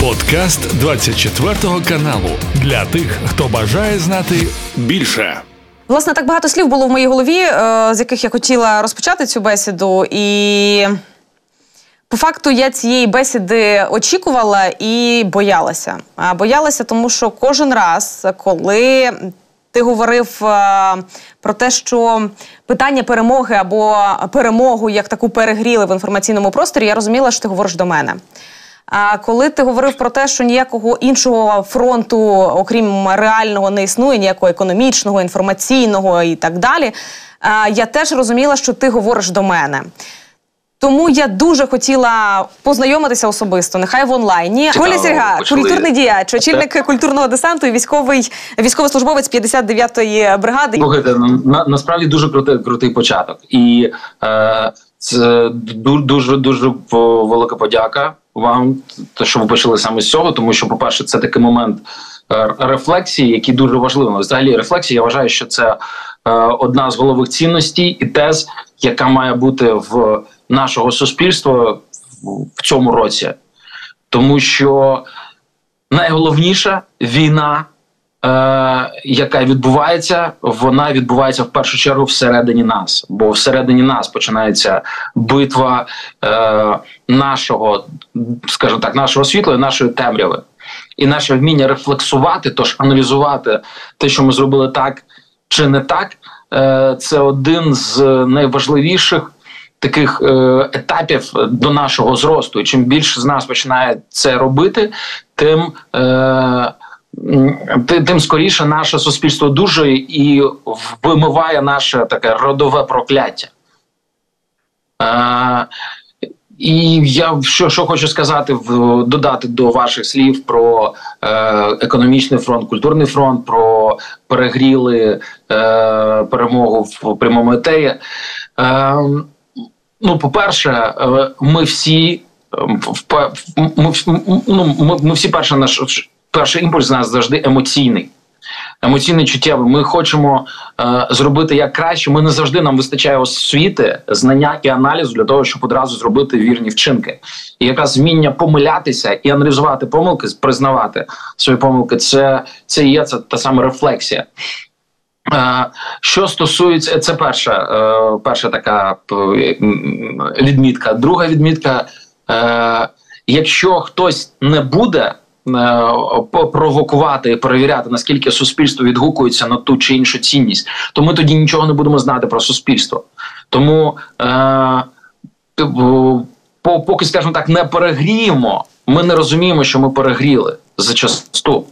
Подкаст 24 каналу для тих, хто бажає знати більше. Власне, так багато слів було в моїй голові, е, з яких я хотіла розпочати цю бесіду. І по факту я цієї бесіди очікувала і боялася. Боялася, тому що кожен раз, коли ти говорив е, про те, що питання перемоги або перемогу як таку перегріли в інформаційному просторі, я розуміла, що ти говориш до мене. А коли ти говорив про те, що ніякого іншого фронту, окрім реального, не існує, ніякого економічного, інформаційного і так далі, я теж розуміла, що ти говориш до мене. Тому я дуже хотіла познайомитися особисто, нехай в онлайні. Коля Серга, культурний діяч, очільник культурного десанту і військовий військовослужбовець 59-ї бригади. Слухайте, на, насправді дуже крутий крутий початок, і е, це дуже дуже велика подяка вам, те, що ви почали саме з цього, тому що, по перше, це такий момент е, рефлексії, який дуже важливий. Взагалі, рефлексія, я вважаю, що це е, одна з головних цінностей і тез, яка має бути в нашого суспільства в цьому році, тому що найголовніша війна. Е, яка відбувається, вона відбувається в першу чергу всередині нас, бо всередині нас починається битва е, нашого, скажімо так, нашого світла і нашої темряви, і наше вміння рефлексувати, тож аналізувати те, що ми зробили так чи не так, е, це один з найважливіших. Таких е, етапів до нашого зросту, і чим більше з нас починає це робити, тим е, тим скоріше наше суспільство дуже і вимиває наше таке родове прокляття. Е, і я що що хочу сказати, в додати до ваших слів про е, економічний фронт, культурний фронт, про перегріли е, перемогу в прямому етері. Е, ну, по-перше, е, ми всі ми, ну, ми, ми всі перше наш перший імпульс у нас завжди емоційний. Емоційний чуттєвий. Ми хочемо е, зробити як краще. Ми не завжди нам вистачає освіти, знання і аналізу для того, щоб одразу зробити вірні вчинки. І якраз вміння помилятися і аналізувати помилки, признавати свої помилки. Це це є це та сама рефлексія. Е, що стосується, це перша е, перша така е, відмітка. Друга відмітка: е, якщо хтось не буде. Е, провокувати і перевіряти, наскільки суспільство відгукується на ту чи іншу цінність, то ми тоді нічого не будемо знати про суспільство. Тому е, поки, скажімо так, не перегріємо, ми не розуміємо, що ми перегріли зачасту.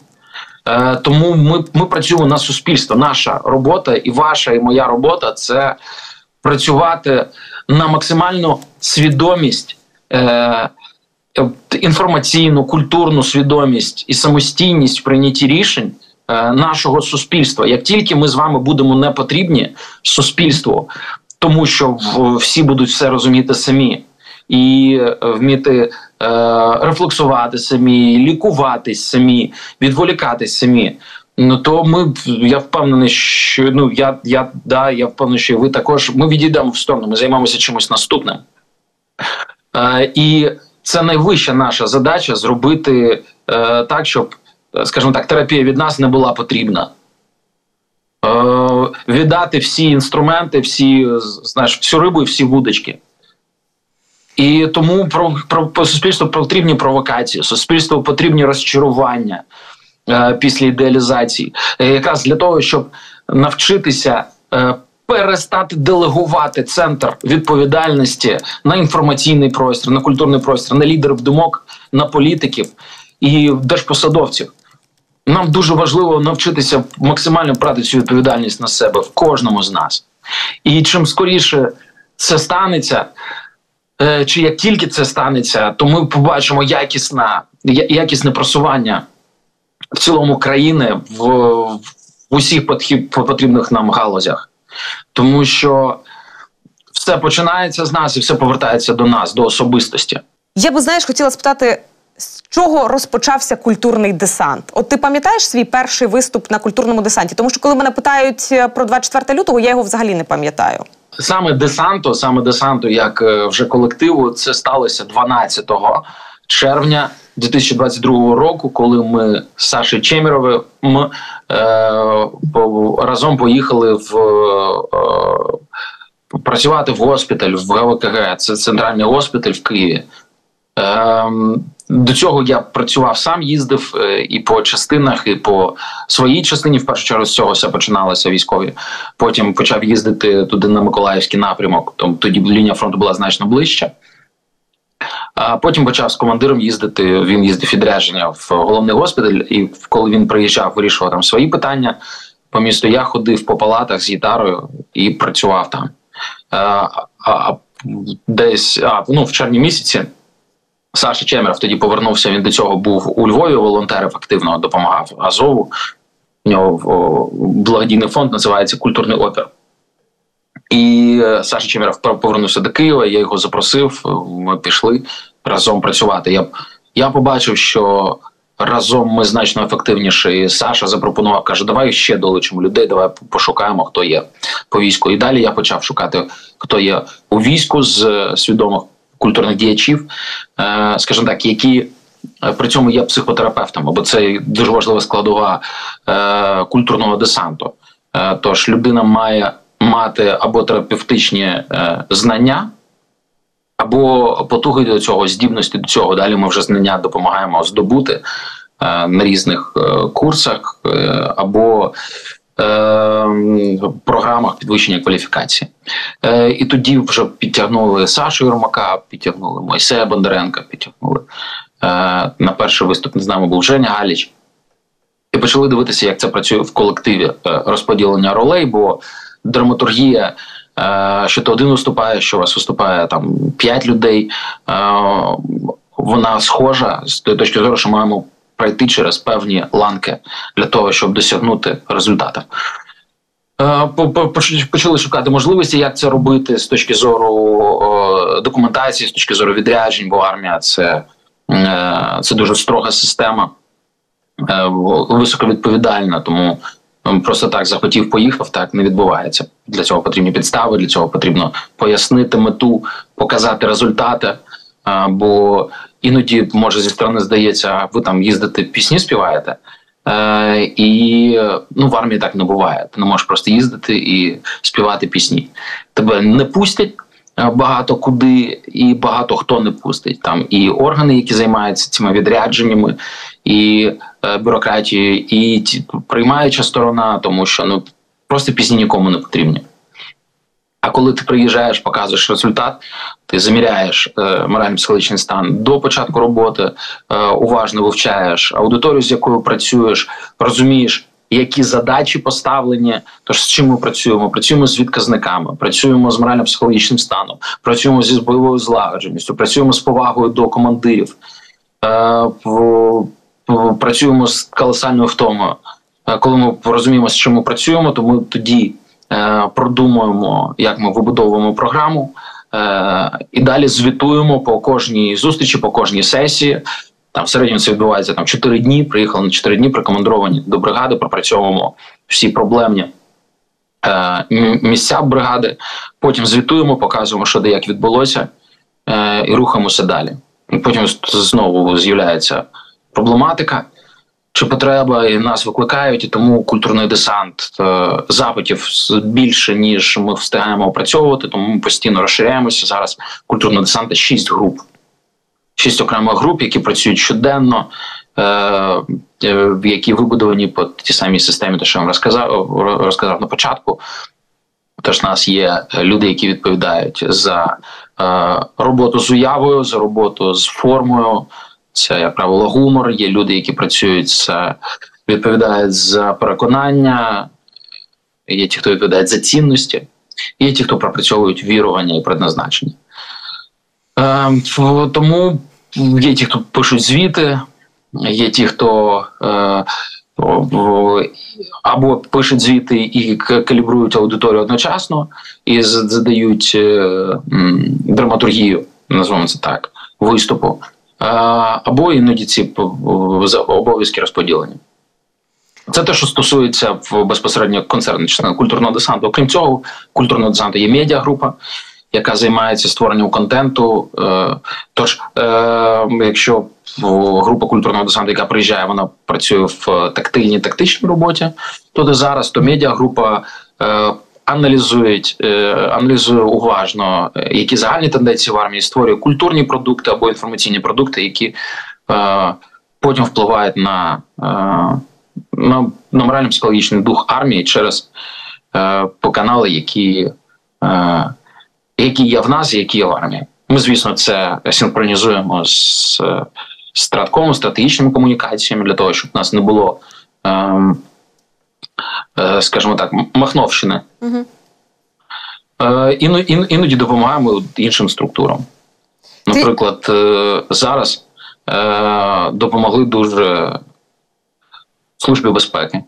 Е, Тому ми ми працюємо на суспільство. Наша робота, і ваша, і моя робота це працювати на максимальну свідомість. Е, інформаційну, культурну свідомість і самостійність в прийнятті рішень е, нашого суспільства. Як тільки ми з вами будемо не потрібні суспільству, тому що всі будуть все розуміти самі і е, вміти е, рефлексувати самі, лікуватись самі, відволікатись самі. Ну то ми я впевнений, що ну я я да я впевнений, що ви також ми відійдемо в сторону. Ми займаємося чимось наступним. Е, І це найвища наша задача зробити е, так, щоб, скажімо так, терапія від нас не була потрібна. Е, Віддати всі інструменти, всі знаєш, всю рибу і всі вудочки. І тому про, про, про суспільству потрібні провокації, суспільству потрібні розчарування е, після ідеалізації, е, якраз для того, щоб навчитися е, перестати делегувати центр відповідальності на інформаційний простір, на культурний простір, на лідерів думок, на політиків і держпосадовців. Нам дуже важливо навчитися максимально брати цю відповідальність на себе в кожному з нас. І чим скоріше це станеться, е, чи як тільки це станеться, то ми побачимо якісне, якісне просування в цілому країни в, в усіх потрібних нам галузях тому що все починається з нас і все повертається до нас, до особистості. Я би знаєш, хотіла спитати. З чого розпочався культурний десант? От ти пам'ятаєш свій перший виступ на культурному десанті? Тому що коли мене питають е, про 24 лютого, я його взагалі не пам'ятаю. Саме десанту, саме десанту, як е, вже колективу, це сталося 12 червня 2022 року, коли ми з Сашею Чеміровим е, разом поїхали в е, працювати в госпіталь в ГВКГ. Це центральний госпіталь в Києві. Е, до цього я працював сам, їздив е, і по частинах, і по своїй частині. В першу чергу з цього все починалося військові. Потім почав їздити туди на Миколаївський напрямок. Тому Тоді лінія фронту була значно ближче. А потім почав з командиром їздити. Він їздив відрядження в головний госпіталь, і коли він приїжджав, вирішував там свої питання по місту. Я ходив по палатах з гітарою і працював там. А, а Десь а, ну, в червні місяці Саша Чемеров тоді повернувся. Він до цього був у Львові. Волонтерів активно допомагав Азову. У нього благодійний фонд називається Культурний опір. І е, Саша Чемеров повернувся до Києва. Я його запросив. Ми пішли разом працювати. Я я побачив, що разом ми значно ефективніші. І Саша запропонував, каже: Давай ще долучимо людей, давай пошукаємо, хто є по війську. І далі я почав шукати, хто є у війську з е, свідомих культурних діячів, е, скажімо так, які. При цьому є психотерапевтами, бо це дуже важлива складова е, культурного десанту. Е, тож людина має мати або терапевтичні е, знання, або потуги до цього, здібності до цього. Далі ми вже знання допомагаємо здобути е, на різних е, курсах е, або програмах підвищення кваліфікації. І тоді вже підтягнули Сашу Єрмака, підтягнули Мойсея Бондаренка, підтягнули. На перший виступ з нами був Женя Галіч. І почали дивитися, як це працює в колективі розподілення ролей. бо драматургія. Е, що то один виступає, що у вас виступає там п'ять людей. Е, вона схожа з тої точки зору, що маємо пройти через певні ланки для того, щоб досягнути результату. Е, почали шукати можливості, як це робити з точки зору документації, з точки зору відряджень, бо армія це, це дуже строга система, високовідповідальна, тому просто так захотів, поїхав, так не відбувається. Для цього потрібні підстави, для цього потрібно пояснити мету, показати результати. Бо іноді, може, зі сторони здається, ви там їздите, пісні співаєте. Е, і ну, в армії так не буває. Ти не можеш просто їздити і співати пісні. Тебе не пустять багато куди, і багато хто не пустить. Там і органи, які займаються цими відрядженнями, і е, бюрократією, і приймаюча сторона, тому що ну просто пісні нікому не потрібні. А коли ти приїжджаєш, показуєш результат, ти заміряєш е, морально-психологічний стан до початку роботи, е, уважно вивчаєш аудиторію, з якою працюєш, розумієш, які задачі поставлені. Тож з чим ми працюємо? Працюємо з відказниками, працюємо з морально-психологічним станом, працюємо зі бойовою злагодженістю, працюємо з повагою до командирів, е, працюємо з колосальною втомою. Е, коли ми розуміємо, з чим ми працюємо, то ми тоді е, продумуємо, як ми вибудовуємо програму. І далі звітуємо по кожній зустрічі, по кожній сесії, там в середньому це відбувається там 4 дні. Приїхали на 4 дні, прикомандовані до бригади, пропрацьовуємо всі проблемні е, місця бригади. Потім звітуємо, показуємо, що де як відбулося, е, і рухаємося далі. І Потім знову з'являється проблематика. Чи потреба і нас викликають, і тому культурний десант е, запитів більше ніж ми встигаємо опрацьовувати, тому ми постійно розширяємося. Зараз культурний десант – 6 груп шість окремих груп, які працюють щоденно, е, е, які вибудовані по тій самій системі, те, що я вам розказав, розказав на початку. Тож, в нас є люди, які відповідають за роботу з уявою, за роботу з формою. Це, як правило, гумор. Є люди, які працюють відповідають за переконання, є ті, хто відповідає за цінності, є ті, хто пропрацьовують вірування і предназначення. Ем, тому є ті, хто пишуть звіти, є ті, хто е, або пишуть звіти і калібрують аудиторію одночасно і задають е, драматургію, назвемо це так, виступу, або іноді ці обов'язки розподілені. Це те, що стосується безпосередньо концерну культурного десанту. Окрім цього, культурного десанту є медіагрупа, яка займається створенням контенту. Е, тож, е, якщо група культурного десанту, яка приїжджає, вона працює в тактильній тактичній роботі, то де зараз то медіагрупа е, аналізують, аналізує уважно, які загальні тенденції в армії створює культурні продукти або інформаційні продукти, які потім впливають на на, на морально-психологічний дух армії через по канали, які які є в нас, які є в армії. Ми, звісно, це синхронізуємо з стратком, стратегічними комунікаціями для того, щоб у нас не було, ем, е, скажімо так, махновщини. Угу. Е, іноді, іноді допомагаємо іншим структурам. Наприклад, е, зараз е, допомогли дуже Службі безпеки.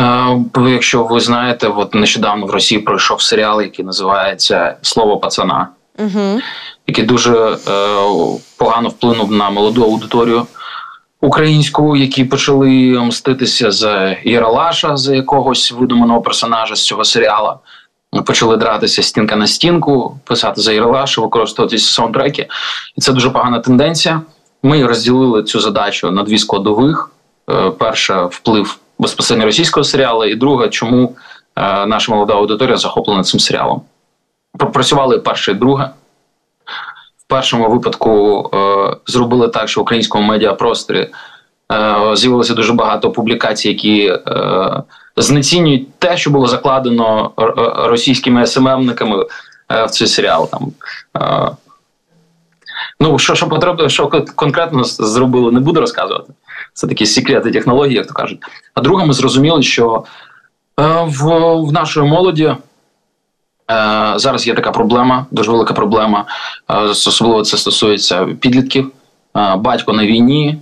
Е, якщо ви знаєте, от нещодавно в Росії пройшов серіал, який називається Слово пацана, угу. який дуже е, погано вплинув на молоду аудиторію українську, які почали мститися за Єралаша, за якогось видуманого персонажа з цього серіалу. Почали дратися стінка на стінку, писати за Єралаша, використовувати саундтреки. І це дуже погана тенденція. Ми розділили цю задачу на дві складових: е, перша вплив безпосередньо російського серіалу, і друга, чому е, наша молода аудиторія захоплена цим серіалом. Пропрацювали перше і друге. Першому випадку е, зробили так, що в українському медіапросторі е, з'явилося дуже багато публікацій, які е, знецінюють те, що було закладено російськими СММниками в цей серіал. Там Ну, що що потрібно, що конкретно зробили, не буду розказувати. Це такі секрети технології, як то кажуть. А друге, ми зрозуміли, що в в нашої молоді зараз є така проблема, дуже велика проблема. Е, особливо це стосується підлітків. Е, батько на війні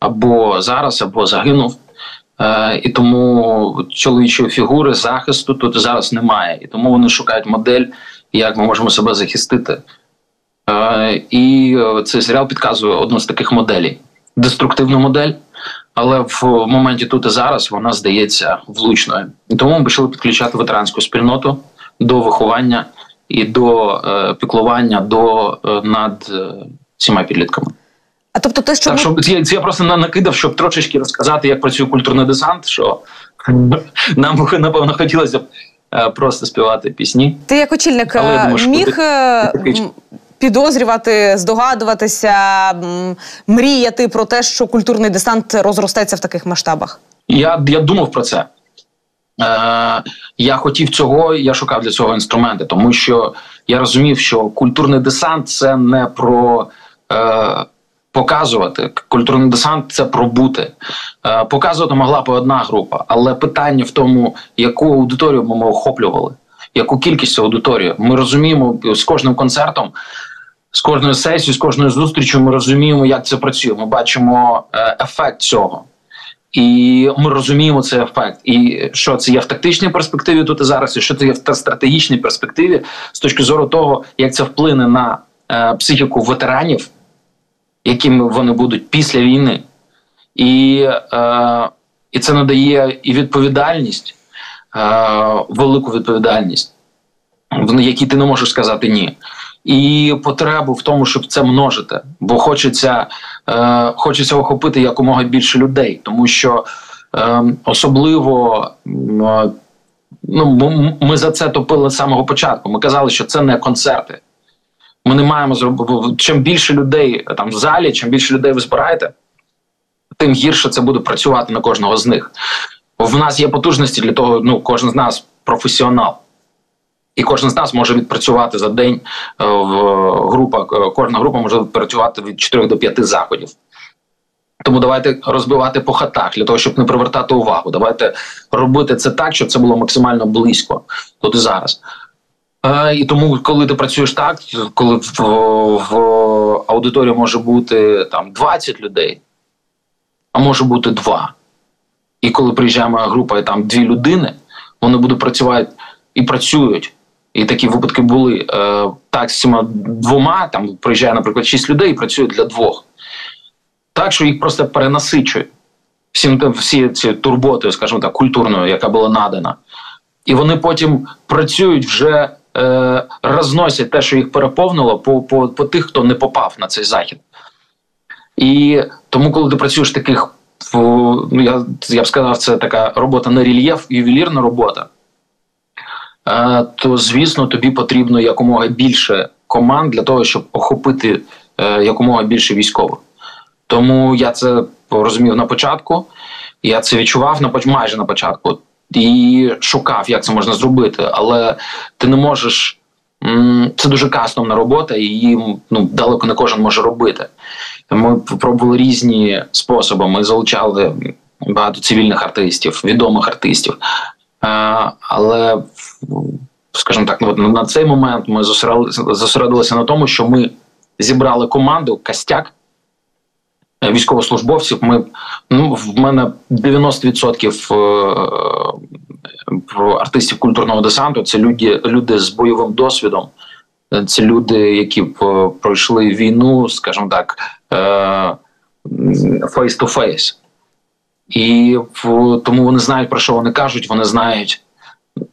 або зараз, або загинув. Е, і тому чоловічої фігури захисту тут зараз немає. І тому вони шукають модель, як ми можемо себе захистити. Е, і е, цей серіал підказує одну з таких моделей деструктивну модель, але в моменті тут і зараз вона здається влучною. І тому ми почали підключати ветеранську спільноту до виховання і до е, піклування до е, над е, всіма підлітками. А тобто, те, що так, ми... що це я просто накидав, щоб трошечки розказати, як працює культурний десант. Що нам напевно хотілося б просто співати пісні. Ти як очільник думаю, міг підозрювати, здогадуватися, мріяти про те, що культурний десант розростеться в таких масштабах? Я я думав про це. Е, Я хотів цього, я шукав для цього інструменти, тому що я розумів, що культурний десант це не про е, показувати. Культурний десант це про бути. Е, Показувати могла б одна група, але питання в тому, яку аудиторію ми охоплювали, яку кількість аудиторії. Ми розуміємо з кожним концертом з кожною сесією, з кожною зустрічю ми розуміємо, як це працює. Ми бачимо е, ефект цього. І ми розуміємо цей ефект, і що це є в тактичній перспективі тут і зараз, і що це є в стратегічній перспективі з точки зору того, як це вплине на е, психіку ветеранів, якими вони будуть після війни, і е, і це надає і відповідальність, е, велику відповідальність, в якій ти не можеш сказати ні і потребу в тому, щоб це множити, бо хочеться е, хочеться охопити якомога більше людей, тому що е, особливо е, ну ми за це топили з самого початку. Ми казали, що це не концерти. Ми не маємо зробити чим більше людей там в залі, чим більше людей ви збираєте, тим гірше це буде працювати на кожного з них. В нас є потужності для того, ну кожен з нас професіонал. І кожен з нас може відпрацювати за день е, в групах. Е, кожна група може відпрацювати від 4 до 5 заходів. Тому давайте розбивати по хатах для того, щоб не привертати увагу. Давайте робити це так, щоб це було максимально близько тут і зараз. Е, і тому, коли ти працюєш так, коли в, в аудиторії може бути там 20 людей, а може бути 2. І коли приїжджає моя група і там дві людини, вони будуть працювати і працюють і такі випадки були е, так з цими двома. Там приїжджає, наприклад, шість людей і працює для двох. Так, що їх просто перенасичують всім всі ці турботи, скажімо так, культурною, яка була надана. І вони потім працюють вже е, розносять те, що їх переповнило, по, по, по тих, хто не попав на цей захід. І тому, коли ти працюєш таких, ну я я б сказав, це така робота на рельєф, ювелірна робота, то звісно тобі потрібно якомога більше команд для того, щоб охопити е, якомога більше військових. Тому я це розумів на початку, я це відчував на майже на початку і шукав, як це можна зробити, але ти не можеш. Це дуже кастомна робота, і її ну далеко не кожен може робити. Ми пробували різні способи. Ми залучали багато цивільних артистів, відомих артистів. Але, скажімо так, ну, на цей момент ми зосередилися на тому, що ми зібрали команду Костяк військовослужбовців. Ми ну в мене 90% е, артистів культурного десанту. Це люди, люди з бойовим досвідом. Це люди, які пройшли війну, скажімо так, face-to-face. І тому вони знають, про що вони кажуть, вони знають,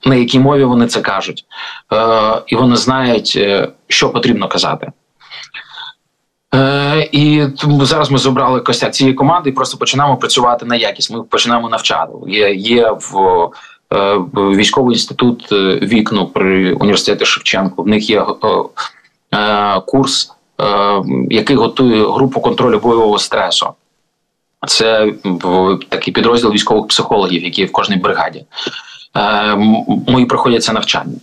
на якій мові вони це кажуть, е, і вони знають, е, що потрібно казати. Е, І тому зараз ми зібрали костяк цієї команди і просто починаємо працювати на якість. Ми починаємо навчати. Є є в, е, військовий інститут е, вікно при університеті Шевченко. В них є е, е, курс, е, який готує групу контролю бойового стресу. Це такий підрозділ військових психологів, які в кожній бригаді. Е, Мої проходять це навчання.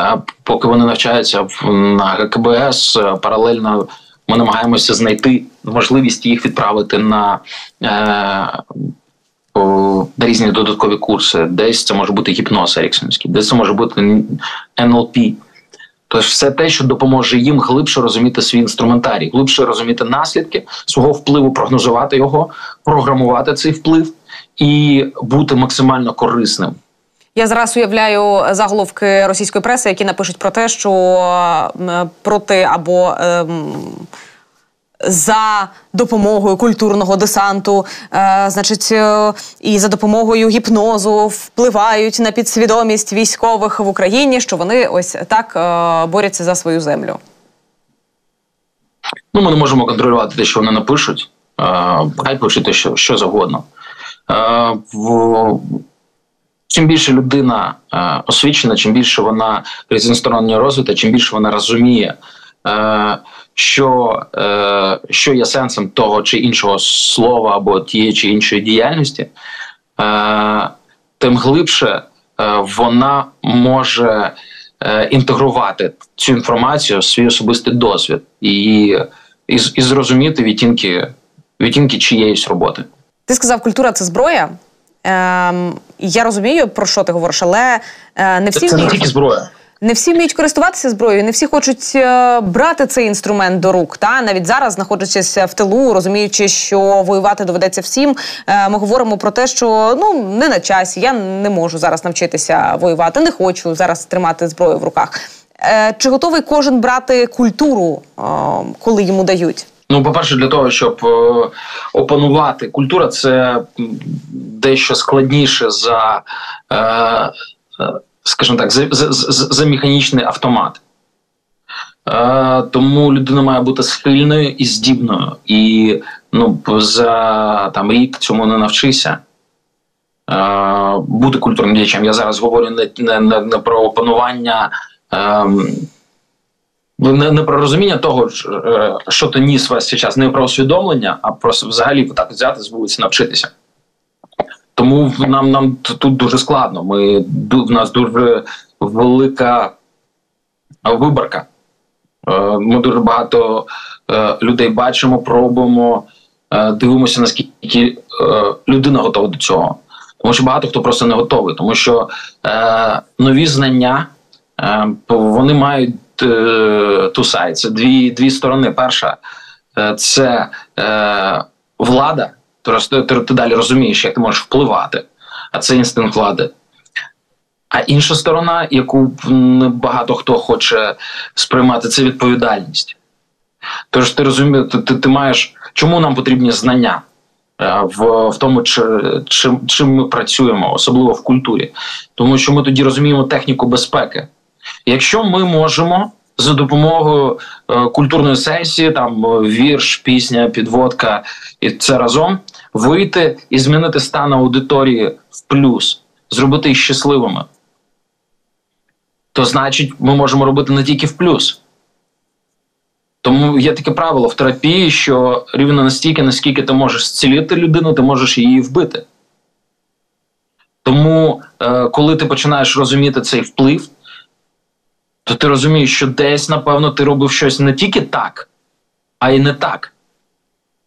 Е, поки вони навчаються на ГКБС, е, паралельно ми намагаємося знайти можливість їх відправити на на різні додаткові курси. Десь це може бути гіпноз еріксонський, десь це може бути НЛП. Тож все те, що допоможе їм глибше розуміти свій інструментарій, глибше розуміти наслідки свого впливу, прогнозувати його, програмувати цей вплив і бути максимально корисним. Я зараз уявляю заголовки російської преси, які напишуть про те, що проти або ем, за допомогою культурного десанту, е, значить, е, і за допомогою гіпнозу впливають на підсвідомість військових в Україні, що вони ось так е, борються за свою землю. Ну, ми не можемо контролювати те, що вони напишуть. Е, хай пишуть те, що, що завгодно. Е, в Чим більше людина е, освічена, чим більше вона різносторонньо розвита, чим більше вона розуміє, що е, що є сенсом того чи іншого слова або тієї чи іншої діяльності, е, тим глибше е, вона може е, інтегрувати цю інформацію в свій особистий досвід і, і, і зрозуміти відтінки, відтінки чиєїсь роботи. Ти сказав, культура це зброя. Ем, Я розумію, про що ти говориш, але е, не всі це, це не тільки зброя. Не всі вміють користуватися зброєю, не всі хочуть е, брати цей інструмент до рук. Та навіть зараз, знаходячись в тилу, розуміючи, що воювати доведеться всім. Е, ми говоримо про те, що ну не на часі. Я не можу зараз навчитися воювати, не хочу зараз тримати зброю в руках. Е, чи готовий кожен брати культуру, коли йому дають? Ну, по-перше, для того, щоб опанувати культура, це дещо складніше за, скажімо так, за, за, за механічний автомат. Е, тому людина має бути схильною і здібною. І ну, за там рік цьому не навчися. Е, бути культурним діячем. Я зараз говорю не, не, не про опанування. Е, не, не про розуміння того, е, що ти ніс весь цей час, не про усвідомлення, а про взагалі так взяти з вулиці навчитися. Тому нам нам тут дуже складно. Ми в нас дуже велика виборка. Е, ми дуже багато е, людей бачимо, пробуємо, дивимося, наскільки людина готова до цього. Тому що багато хто просто не готовий, тому що нові знання вони мають Е, тусай. Це дві дві сторони. Перша е, це е, влада, тобто ти, ти далі розумієш, як ти можеш впливати, а це інстинкт влади. А інша сторона, яку багато хто хоче сприймати, це відповідальність. Тож ти розумієш, ти, ти маєш, чому нам потрібні знання е, в в тому, чи, чим, чим ми працюємо, особливо в культурі. Тому що ми тоді розуміємо техніку безпеки. Якщо ми можемо за допомогою е, культурної сесії, там вірш, пісня, підводка і це разом вийти і змінити стан аудиторії в плюс, зробити їх щасливими, то значить, ми можемо робити не тільки в плюс. Тому є таке правило в терапії, що рівно настільки, наскільки ти можеш зцілити людину, ти можеш її вбити. Тому, е, коли ти починаєш розуміти цей вплив, то ти розумієш, що десь, напевно, ти робив щось не тільки так, а й не так.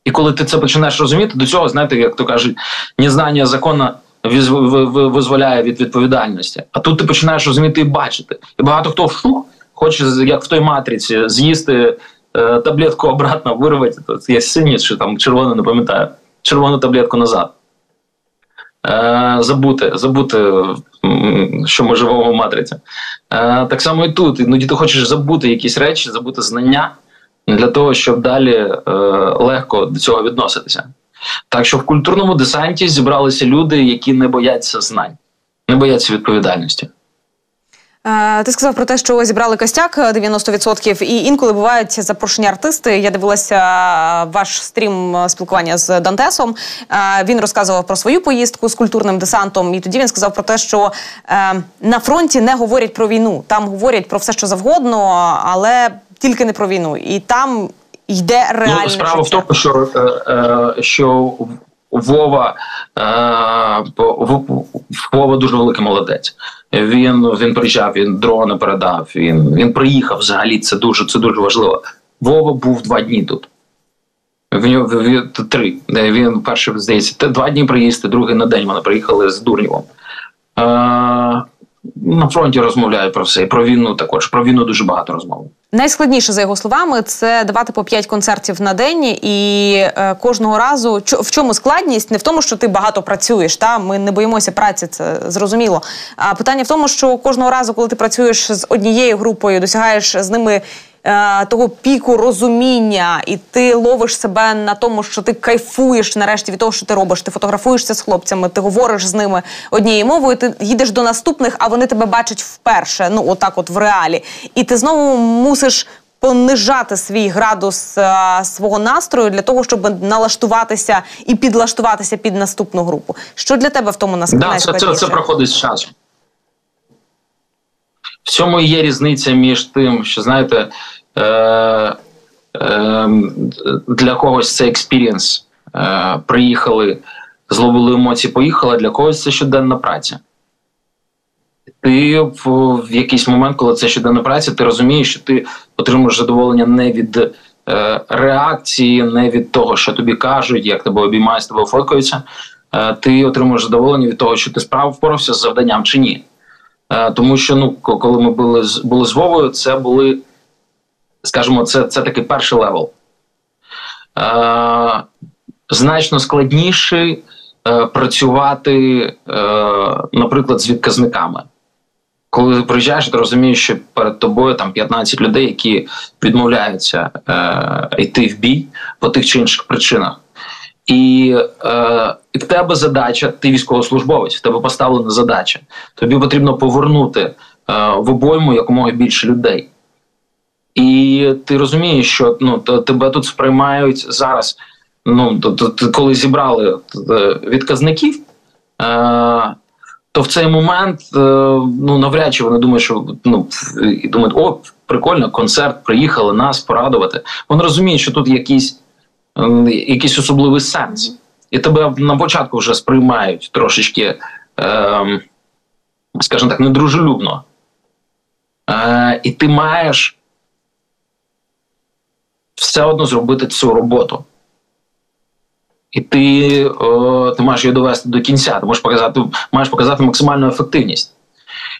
І коли ти це починаєш розуміти, до цього, знаєте, як то кажуть, незнання закону визволяє від відповідальності. А тут ти починаєш розуміти і бачити. І багато хто шух хоче, як в той матриці, з'їсти е, таблетку обратно, вирвати. Є синій, чи там червону, не пам'ятаю, червону таблетку назад. Е, забути, забути, що ми живемо в матриці. Е, так само і тут. Іноді ти хочеш забути якісь речі, забути знання для того, щоб далі е, легко до цього відноситися. Так що в культурному десанті зібралися люди, які не бояться знань, не бояться відповідальності. Е, ти сказав про те, що зібрали костяк 90%, і інколи бувають запрошені артисти. Я дивилася ваш стрім спілкування з Дантесом. Е, він розказував про свою поїздку з культурним десантом, і тоді він сказав про те, що е, на фронті не говорять про війну. Там говорять про все, що завгодно, але тільки не про війну. І там йде ну, реальне Ну, Справа життя. в тому, що що Вова Вова дуже великий молодець. Він він приїжджав, він дрони передав. Він він приїхав взагалі. Це дуже це дуже важливо. Вова був два дні тут. Він, він, три. Він перший здається, два дні приїзд, другий на день вони приїхали з Дурнєвом. На фронті розмовляють про все. І про війну також. Про війну дуже багато розмов. Найскладніше за його словами це давати по п'ять концертів на день, і е, кожного разу в чому складність? Не в тому, що ти багато працюєш. Та ми не боїмося праці, це зрозуміло. А питання в тому, що кожного разу, коли ти працюєш з однією групою, досягаєш з ними е, того піку розуміння, і ти ловиш себе на тому, що ти кайфуєш нарешті від того, що ти робиш. Ти фотографуєшся з хлопцями, ти говориш з ними однією мовою. Ти їдеш до наступних, а вони тебе бачать вперше. Ну отак, от в реалі, і ти знову мусиш. Понижати свій градус а, е, свого настрою для того, щоб налаштуватися і підлаштуватися під наступну групу. Що для тебе в тому да, це, це, це проходить з часом. В цьому і є різниця між тим, що знаєте, е, е, для когось це experience. Е, приїхали, зловили емоції, поїхали, а для когось це щоденна праця. Ти в, в якийсь момент, коли це щоденна праця, ти розумієш, що ти отримуєш задоволення не від е, реакції, не від того, що тобі кажуть, як тебе обіймають, з тобою фоткаються. Е, ти отримуєш задоволення від того, що ти справ впорався з завданням чи ні. Е, тому що ну, коли ми були з були з Вовою, це були, скажімо, це це такий перший level. Е, Значно складніше е, працювати, наприклад, з відказниками. Коли ти приїжджаєш, ти розумієш, що перед тобою там 15 людей, які відмовляються е, йти в бій по тих чи інших причинах. І е, в тебе задача, ти військовослужбовець, в тебе поставлена задача. Тобі потрібно повернути е, в обойму якомога більше людей. І ти розумієш, що ну, тебе тут сприймають зараз. Ну, коли зібрали е, відказників, е, то в цей момент е, ну, навряд чи вони думають, що ну, думають, о, прикольно, концерт, приїхали нас порадувати. Вони розуміють, що тут якісь якийсь особливий сенс. І тебе на початку вже сприймають трошечки, е, скажімо так, недружелюбно. Е, І ти маєш все одно зробити цю роботу. І ти о, ти маєш її довести до кінця. Ти можеш показати, маєш показати максимальну ефективність.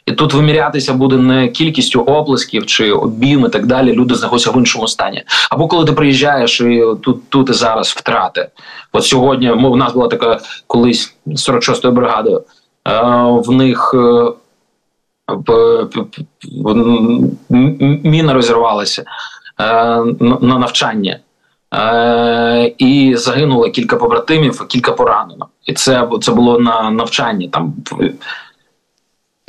І тут вимірятися буде не кількістю оплесків чи обійм і так далі. Люди знаходяться в іншому стані. Або коли ти приїжджаєш і тут тут і зараз втрати. От сьогодні у нас була така колись 46-ї бригадою. В них е, міна розірвалася е, на навчання. Е, і загинуло кілька побратимів, кілька поранено. І це це було на навчанні там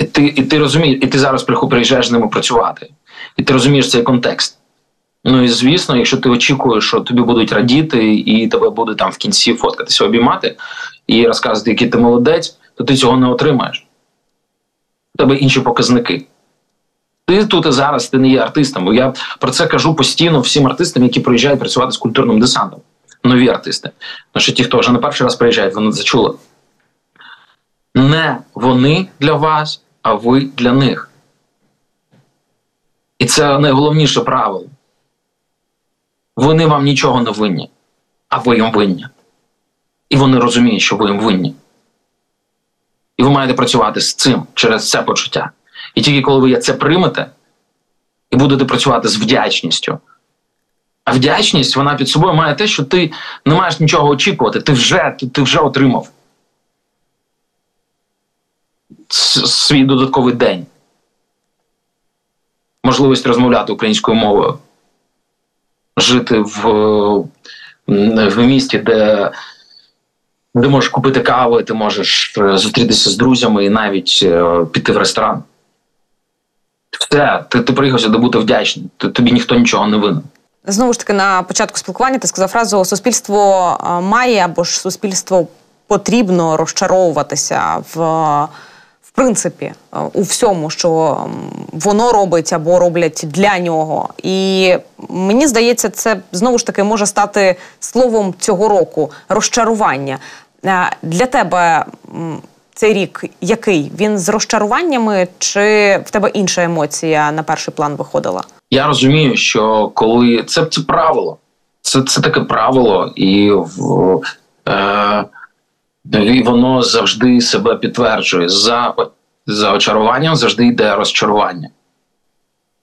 І ти і ти розумієш, і ти зараз приїжджаєш з ними працювати. І ти розумієш цей контекст. Ну і звісно, якщо ти очікуєш, що тобі будуть радіти, і тебе буде там в кінці фоткатися, обіймати і розказувати, який ти молодець, то ти цього не отримаєш. У тебе інші показники. Ти тут і зараз ти не є артистом. Я про це кажу постійно всім артистам, які приїжджають працювати з культурним десантом. Нові артисти. Тому що ті, хто вже не перший раз приїжджають, вони це чули. Не вони для вас, а ви для них. І це найголовніше правило. Вони вам нічого не винні, а ви їм винні. І вони розуміють, що ви їм винні. І ви маєте працювати з цим через це почуття. І тільки коли ви це приймете і будете працювати з вдячністю. А вдячність вона під собою має те, що ти не маєш нічого очікувати, ти вже ти, ти вже отримав свій додатковий день. Можливість розмовляти українською мовою, жити в в місті, де де можеш купити каву, ти можеш е, зустрітися з друзями і навіть е, піти в ресторан. Все, ти ти приїхав сюди бути вдячний. Тобі ніхто нічого не винен. Знову ж таки, на початку спілкування ти сказав фразу суспільство має або ж суспільство потрібно розчаровуватися в принципі у всьому, що воно робить або роблять для нього. І мені здається, це знову ж таки може стати словом цього року розчарування. Для тебе цей рік який? Він з розчаруваннями, чи в тебе інша емоція на перший план виходила? Я розумію, що коли це це правило, це це таке правило, і в, е, і воно завжди себе підтверджує. За за очаруванням завжди йде розчарування.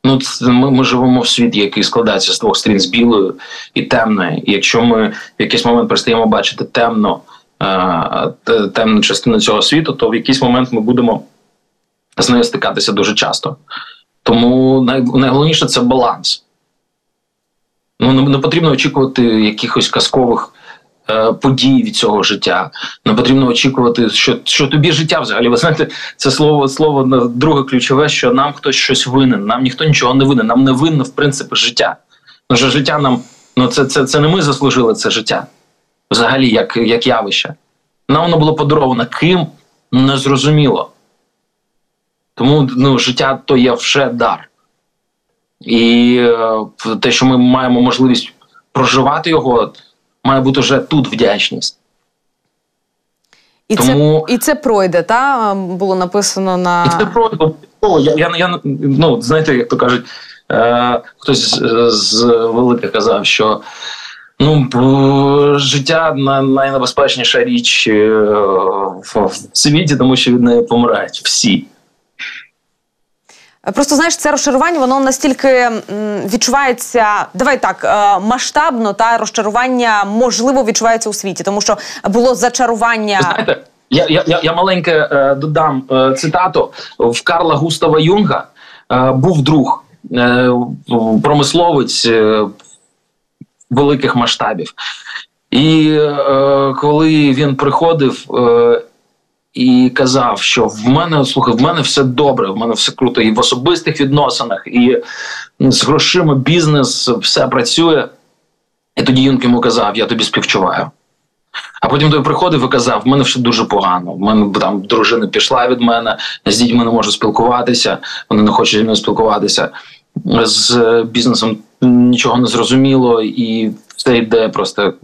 Ну, ми ми живемо в світі, який складається з двох сторін з білою і темною. І якщо ми в якийсь момент перестаємо бачити темно, е, темну частину цього світу, то в якийсь момент ми будемо з нею стикатися дуже часто. Тому найголовніше це баланс. Ну, Не потрібно очікувати якихось казкових подій від цього життя. Не потрібно очікувати, що що тобі життя взагалі. Ви знаєте, це слово слово друге ключове, що нам хтось щось винен. Нам ніхто нічого не винен. Нам не винно, в принципі, життя. Ну, що життя нам, ну це це, це не ми заслужили це життя. Взагалі, як як явище. Нам воно було подаровано ким незрозуміло. Тому ну, життя то є вже дар. І е, те, що ми маємо можливість проживати його, має бути вже тут вдячність. І Тому... це і це пройде, та було написано на. І це пройде. Я, я, я, ну, Знаєте, як то кажуть, е, хтось з, з великих казав, що ну, життя найнебезпечніша річ е, в світі, тому що від неї помирають всі. Просто знаєш, це розчарування, воно настільки відчувається, давай так е, масштабно, та розчарування можливо відчувається у світі, тому що було зачарування. Знаєте, я я, я маленьке е, додам е, цитату в Карла Густава Юнга. Був друг промисловець великих масштабів. І коли він приходив і казав, що в мене слухай, в мене все добре, в мене все круто, і в особистих відносинах, і з грошима бізнес все працює. І тоді Юнк йому казав: Я тобі співчуваю. А потім той приходив і казав: в мене все дуже погано. В мене там дружина пішла від мене, з дітьми не можу спілкуватися, вони не хочуть зі мною спілкуватися. З бізнесом нічого не зрозуміло, і все йде просто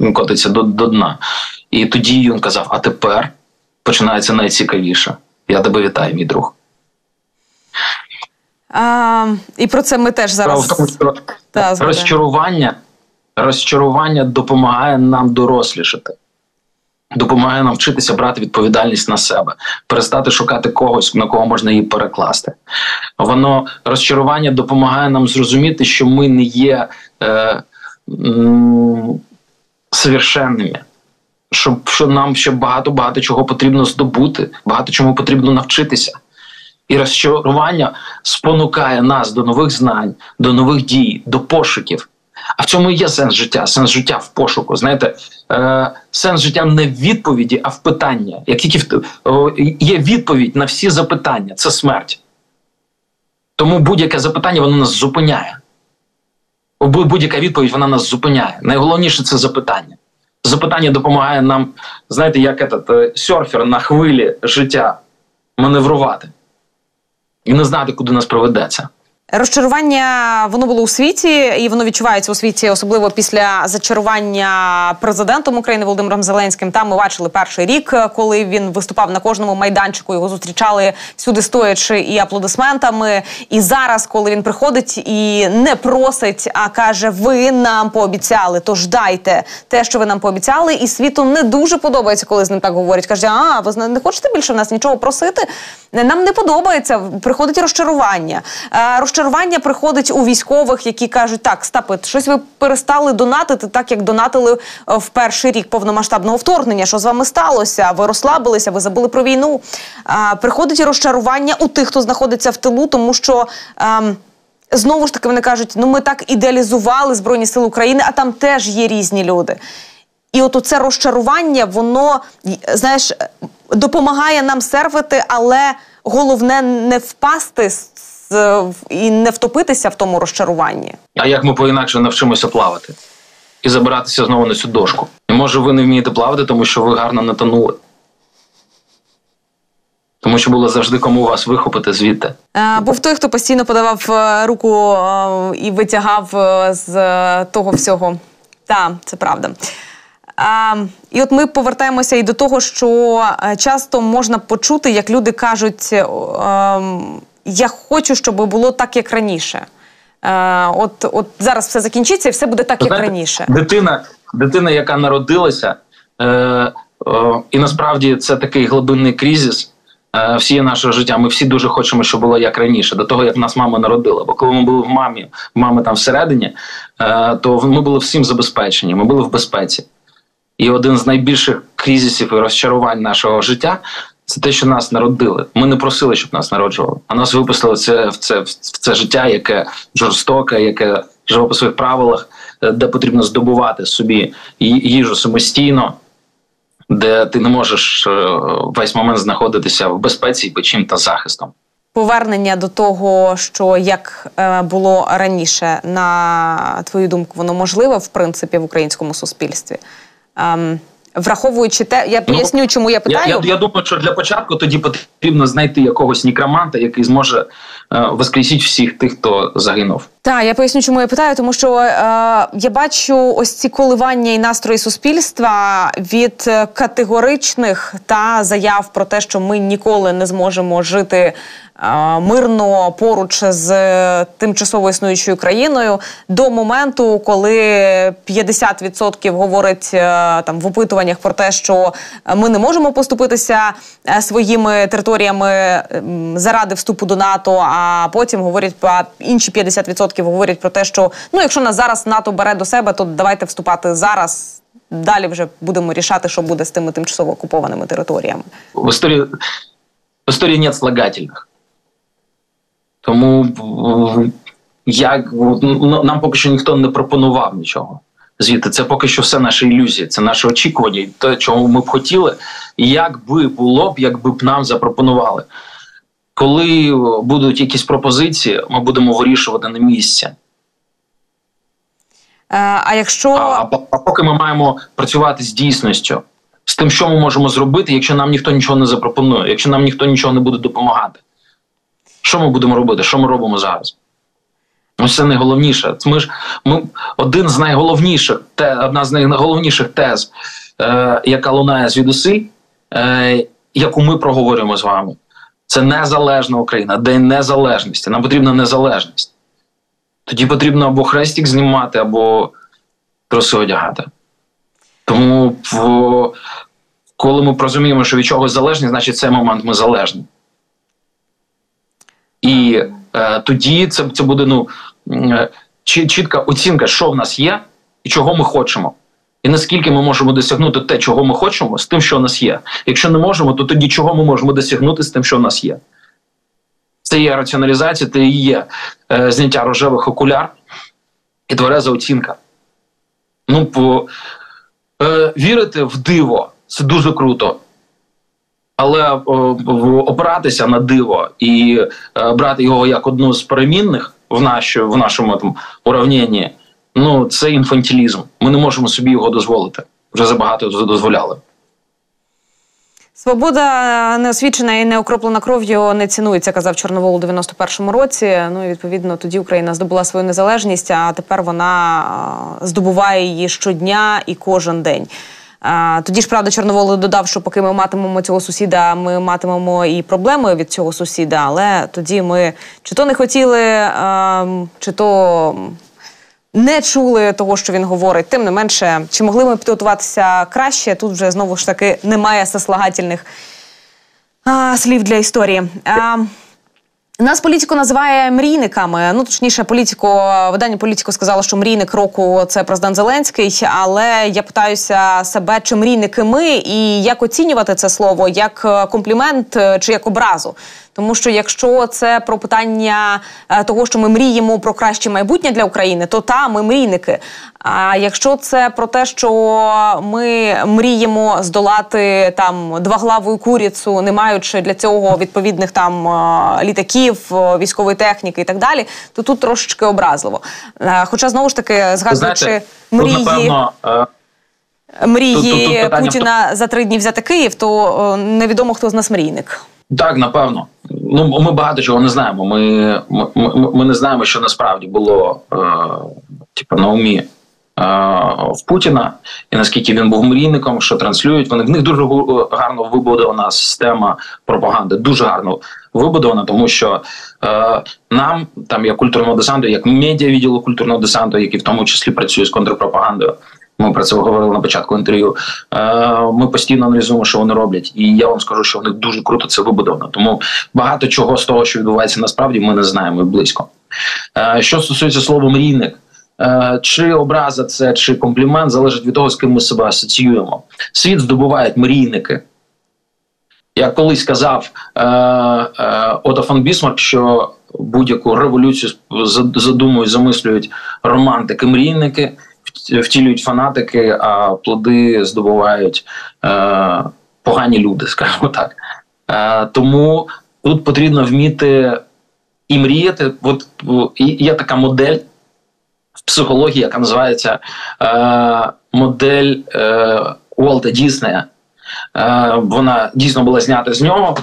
е, котиться до, до дна. І тоді він казав: А тепер починається найцікавіше. Я тебе вітаю, мій друг. А, І про це ми теж зараз тому, що Та, розчарування, розчарування допомагає нам дорослішати. Допомагає нам вчитися брати відповідальність на себе, перестати шукати когось, на кого можна її перекласти. Воно розчарування допомагає нам зрозуміти, що ми не є е, м, совершенними що, що нам ще багато багато чого потрібно здобути, багато чому потрібно навчитися. І розчарування спонукає нас до нових знань, до нових дій, до пошуків. А в цьому і є сенс життя, сенс життя в пошуку. Знаєте, е, сенс життя не в відповіді, а в питання. Як тільки в, є відповідь на всі запитання, це смерть. Тому будь-яке запитання воно нас зупиняє. Будь-яка відповідь вона нас зупиняє. Найголовніше це запитання. Запитання допомагає нам, знаєте, як этот, е, серфер на хвилі життя маневрувати і не знати, куди нас проведеться. Розчарування воно було у світі, і воно відчувається у світі, особливо після зачарування президентом України Володимиром Зеленським. Там ми бачили перший рік, коли він виступав на кожному майданчику. Його зустрічали всюди стоячи і аплодисментами. І зараз, коли він приходить і не просить, а каже: Ви нам пообіцяли, тож дайте те, що ви нам пообіцяли, і світу не дуже подобається, коли з ним так говорять. Каже, а ви не хочете більше в нас нічого просити? Нам не подобається. Приходить розчарування. Розчарування приходить у військових, які кажуть, так, стапит, щось ви перестали донатити, так як донатили е, в перший рік повномасштабного вторгнення. Що з вами сталося? Ви розслабилися, ви забули про війну. Приходить розчарування у тих, хто знаходиться в тилу, тому що. Ем, знову ж таки вони кажуть, ну ми так ідеалізували Збройні Сили України, а там теж є різні люди. І от це розчарування, воно знаєш, допомагає нам сервити, але головне не впасти і не втопитися в тому розчаруванні. А як ми по-інакше навчимося плавати і забиратися знову на цю дошку? Може ви не вмієте плавати, тому що ви гарно не тонули. Тому що було завжди кому вас вихопити звідти. Е, був той, хто постійно подавав е, руку е, і витягав з того всього. Так, це правда. А, І от ми повертаємося і до того, що е, часто можна почути, як люди кажуть: я хочу, щоб було так, як раніше. Е, от от зараз все закінчиться і все буде так, Знаєте, як раніше. Дитина, дитина, яка народилася, е, е, і насправді це такий глибинний кризис. Е, всі нашого життя. Ми всі дуже хочемо, щоб було як раніше, до того як нас мама народила. Бо коли ми були в мамі, в мами там всередині, то ми були всім забезпечені. Ми були в безпеці. І один з найбільших кризисів і розчарувань нашого життя це те, що нас народили. Ми не просили, щоб нас народжували, а нас випустили це в це в це життя, яке жорстоке, яке живе по своїх правилах, е, де потрібно здобувати собі їжу самостійно, де ти не можеш е, весь момент знаходитися в безпеці, печім та захистом. Повернення до того, що як е, було раніше, на твою думку, воно можливе в принципі в українському суспільстві. Враховуючи те, я ну, поясню, ну, чому я питаю. Я, я я, думаю, що для початку тоді потрібно знайти якогось нікроманта, який зможе е, воскресити всіх тих, хто загинув. Так, я поясню, чому я питаю, тому що е, я бачу ось ці коливання і настрої суспільства від категоричних та заяв про те, що ми ніколи не зможемо жити мирно поруч з тимчасово існуючою країною до моменту, коли 50% говорить е, там в опитуваннях про те, що ми не можемо поступитися е, своїми територіями заради вступу до НАТО. А потім говорять про інші 50% говорять про те, що ну, якщо нас зараз НАТО бере до себе, то давайте вступати зараз. Далі вже будемо рішати, що буде з тими тимчасово окупованими територіями. В історії в історії нет слагательних. Тому як нам поки що ніхто не пропонував нічого. Звідти це поки що все наші ілюзії, це наше очікування, те, чого ми б хотіли, і як би було б, якби б нам запропонували. Коли будуть якісь пропозиції, ми будемо вирішувати на місці. Е, а якщо а, а поки ми маємо працювати з дійсністю, з тим, що ми можемо зробити, якщо нам ніхто нічого не запропонує, якщо нам ніхто нічого не буде допомагати. Що ми будемо робити? Що ми робимо зараз? Ось це найголовніше. Ми ж ми один з найголовніших, те, одна з найголовніших тез, е, яка лунає звідусиль, е, яку ми проговорюємо з вами. Це незалежна Україна, день незалежності. Нам потрібна незалежність. Тоді потрібно або хрестик знімати, або троси одягати. Тому коли ми розуміємо, що від чогось залежні, значить цей момент ми залежні. І е, тоді це це буде ну е, чітка оцінка, що в нас є, і чого ми хочемо. І наскільки ми можемо досягнути те, чого ми хочемо, з тим, що в нас є. Якщо не можемо, то тоді чого ми можемо досягнути з тим, що в нас є. Це є раціоналізація, це і є е, зняття рожевих окуляр і твереза оцінка. Ну, по, е, вірити в диво це дуже круто. Але е, опиратися на диво і е, брати його як одну з перемінних в наші, в нашому там уравненні, ну це інфантилізм. Ми не можемо собі його дозволити. Вже забагато дозволяли. Свобода неосвічена і не окроплена кров'ю не цінується, казав Чорновол у 91-му році. Ну і відповідно тоді Україна здобула свою незалежність, а тепер вона здобуває її щодня і кожен день. Тоді ж правда Чорновол додав, що поки ми матимемо цього сусіда, ми матимемо і проблеми від цього сусіда. Але тоді ми чи то не хотіли, чи то не чули того, що він говорить. Тим не менше, чи могли ми підготуватися краще? Тут вже знову ж таки немає сослагательних слів для історії. Нас політико називає мрійниками. Ну точніше, політико видання політико сказало, що мрійник року це президент Зеленський. Але я питаюся себе, чи мрійники ми, і як оцінювати це слово як е, комплімент е, чи як образу. Тому що якщо це про питання е, того, що ми мріємо про краще майбутнє для України, то та ми мрійники. А якщо це про те, що ми мріємо здолати там двоглаву курицю, не маючи для цього відповідних там е, літаків, е, військової техніки і так далі, то тут трошечки образливо. Хоча знову ж таки згадуючи мрії. Тут, напевно, Мрії тут, тут, тут Путіна за три дні взяти Київ, то невідомо хто з нас мрійник. Так, напевно. Ну ми багато чого не знаємо. Ми ми, ми, не знаємо, що насправді було е, типу, на умі е, в Путіна, і наскільки він був мрійником, що транслюють. Вони в них дуже гарно вибудована система пропаганди. Дуже гарно вибудована, тому що е, нам, там як культурного десанту, як медіа відділу культурного десанту, який в тому числі працює з контрпропагандою. Ми про це говорили на початку інтерв'ю. Е, ми постійно аналізуємо, що вони роблять, і я вам скажу, що в них дуже круто це вибудовано. Тому багато чого з того, що відбувається насправді, ми не знаємо близько. Е, що стосується слова мрійник. Е, чи образа це чи комплімент залежить від того, з ким ми себе асоціюємо. Світ здобувають мрійники. Я колись казав е, е, Ото фон Бісмарк, що будь-яку революцію задумують, замислюють романтики-мрійники втілюють фанатики, а плоди здобувають е, погані люди, скажімо так. Е, Тому тут потрібно вміти і мріяти. От є така модель в психології, яка називається е, модель е, Уолта Діснея. Е, Вона дійсно була знята з нього.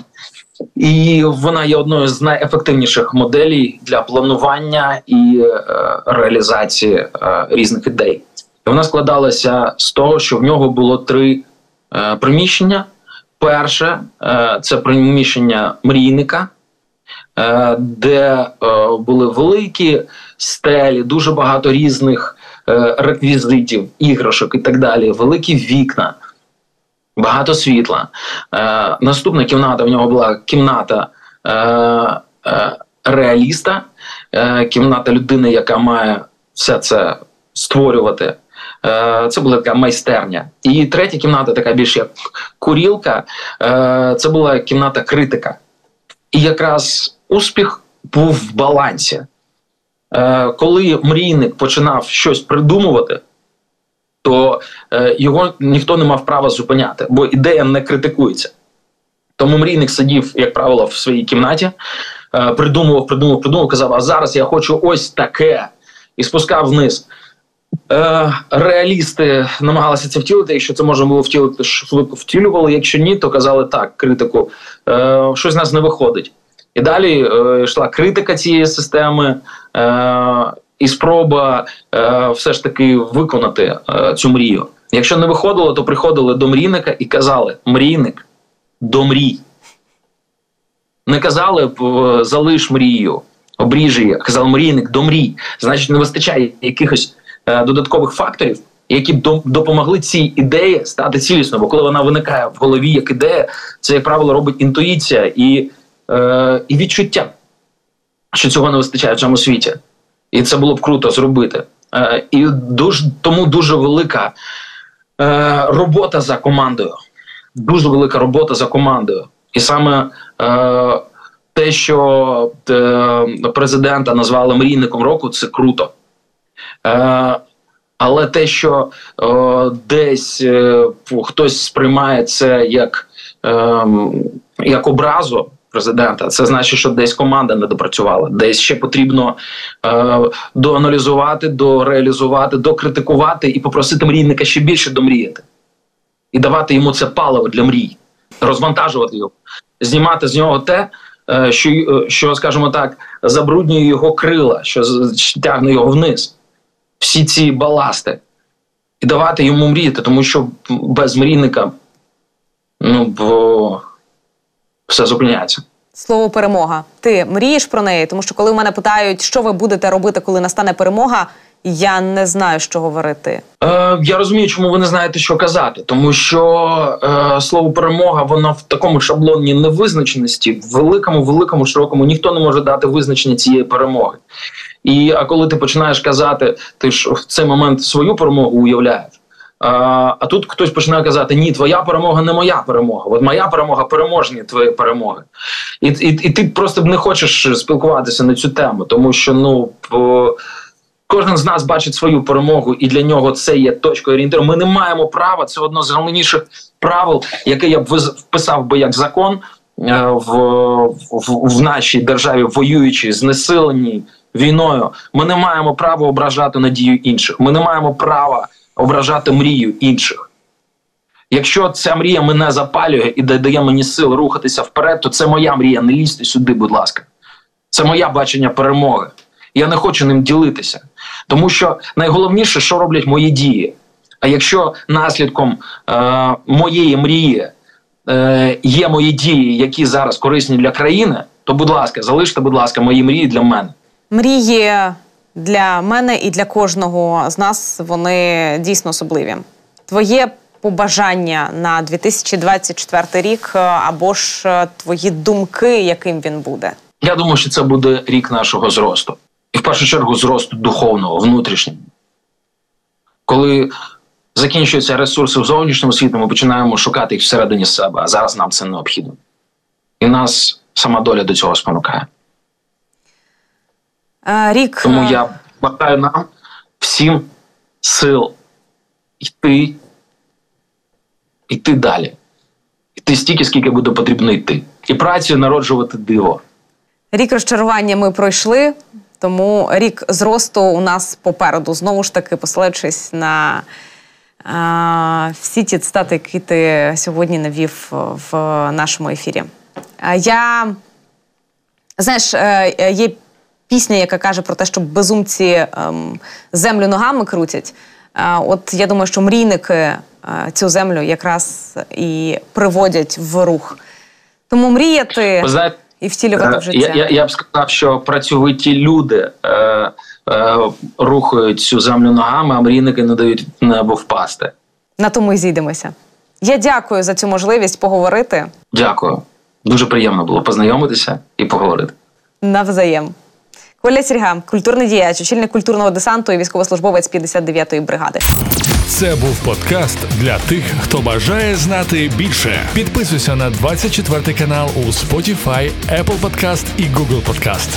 І вона є одною з найефективніших моделей для планування і е, реалізації е, різних ідей. Вона складалася з того, що в нього було три е, приміщення. Перше е, це приміщення мрійника, е, де е, були великі стелі, дуже багато різних е, реквізитів, іграшок і так далі, великі вікна. Багато світла. Е, Наступна кімната в нього була кімната реаліста, кімната людини, яка має все це створювати. Е, Це була така майстерня. І третя кімната, така більш як курілка, е, це була кімната критика. І якраз успіх був в балансі. Е, Коли мрійник починав щось придумувати то його ніхто не мав права зупиняти, бо ідея не критикується. Тому мрійник сидів, як правило, в своїй кімнаті, придумував, придумував, придумував, казав: а зараз я хочу ось таке. І спускав вниз. Е, реалісти намагалися це втілити. Якщо це можна було втілити, швидко втілювали. Якщо ні, то казали так, критику, е, щось з нас не виходить. І далі е, йшла критика цієї системи, і спроба все ж таки виконати цю мрію. Якщо не виходило, то приходили до мрійника і казали: мрійник, домрій. Не казали залиш мрію, обріж її, казали мрійник, домрій. Значить, не вистачає якихось додаткових факторів, які б допомогли цій ідеї стати цілісною. Бо коли вона виникає в голові як ідея, це, як правило, робить інтуїція і, е, і відчуття, що цього не вистачає в цьому світі і це було б круто зробити. Е, І дуже тому дуже велика е, робота за командою. Дуже велика робота за командою. І саме е, те, що е, президента назвали мрійником року, це круто. Е, але те, що е, десь е, хтось сприймає це як, е, як образу президента, це значить, що десь команда не допрацювала, десь ще потрібно е, доаналізувати, дореалізувати, докритикувати і попросити мрійника ще більше домріяти, і давати йому це паливо для мрій, розвантажувати його, знімати з нього те. Е, що, е, що, скажімо так, забруднює його крила, що тягне його вниз всі ці баласти і давати йому мріяти, тому що без мрійника ну, бо все зупиняється. Слово перемога. Ти мрієш про неї, тому що коли в мене питають, що ви будете робити, коли настане перемога, я не знаю, що говорити. Е, Я розумію, чому ви не знаєте, що казати, тому що е, слово перемога, воно в такому шаблоні невизначеності, в великому, великому, широкому ніхто не може дати визначення цієї перемоги. І а коли ти починаєш казати, ти ж в цей момент свою перемогу уявляєш. А а тут хтось починає казати: Ні, твоя перемога не моя перемога. От моя перемога переможні твої перемоги. І і, і ти просто не хочеш спілкуватися на цю тему, тому що ну. По, Кожен з нас бачить свою перемогу, і для нього це є точкою орієнтиру. Ми не маємо права. Це одно з головніших правил, яке я б вписав би як закон е, в, в, в нашій державі, воюючи, знесиленій війною. Ми не маємо права ображати надію інших. Ми не маємо права ображати мрію інших. Якщо ця мрія мене запалює і дає мені сил рухатися вперед, то це моя мрія. Не лізьте сюди, будь ласка. Це моє бачення перемоги. Я не хочу ним ділитися. Тому що найголовніше, що роблять мої дії. А якщо наслідком е, моєї мрії е, є мої дії, які зараз корисні для країни, то будь ласка, залиште, будь ласка, мої мрії для мене. Мрії для мене і для кожного з нас вони дійсно особливі. Твоє побажання на 2024 рік або ж твої думки, яким він буде? Я думаю, що це буде рік нашого зросту і в першу чергу зросту духовного, внутрішнього. Коли закінчуються ресурси в зовнішньому світі, ми починаємо шукати їх всередині себе, а зараз нам це необхідно. І нас сама доля до цього спонукає. Рік... Тому я бажаю нам всім сил йти, йти далі. Йти стільки, скільки буде потрібно йти. І працею народжувати диво. Рік розчарування ми пройшли. Тому рік зросту у нас попереду. Знову ж таки, посилаючись на а, всі ті цитати, які ти сьогодні навів в нашому ефірі. А, я знаєш, е, є пісня, яка каже про те, що безумці ем, землю ногами крутять. А, от я думаю, що мрійники е, цю землю якраз і приводять в рух. Тому мріяти. Знаєте, і втілювати в життя. Я, я, я б сказав, що працьовиті люди е, е, рухають цю землю ногами, а мрійники не дають небо впасти. На тому і зійдемося. Я дякую за цю можливість поговорити. Дякую. Дуже приємно було познайомитися і поговорити. Навзаєм. Коля Сірга, культурний діяч, очільник культурного десанту і військовослужбовець 59-ї бригади. Це був подкаст для тих, хто бажає знати більше. Підписуйся на 24 канал у Spotify, Apple Podcast і Google Podcast.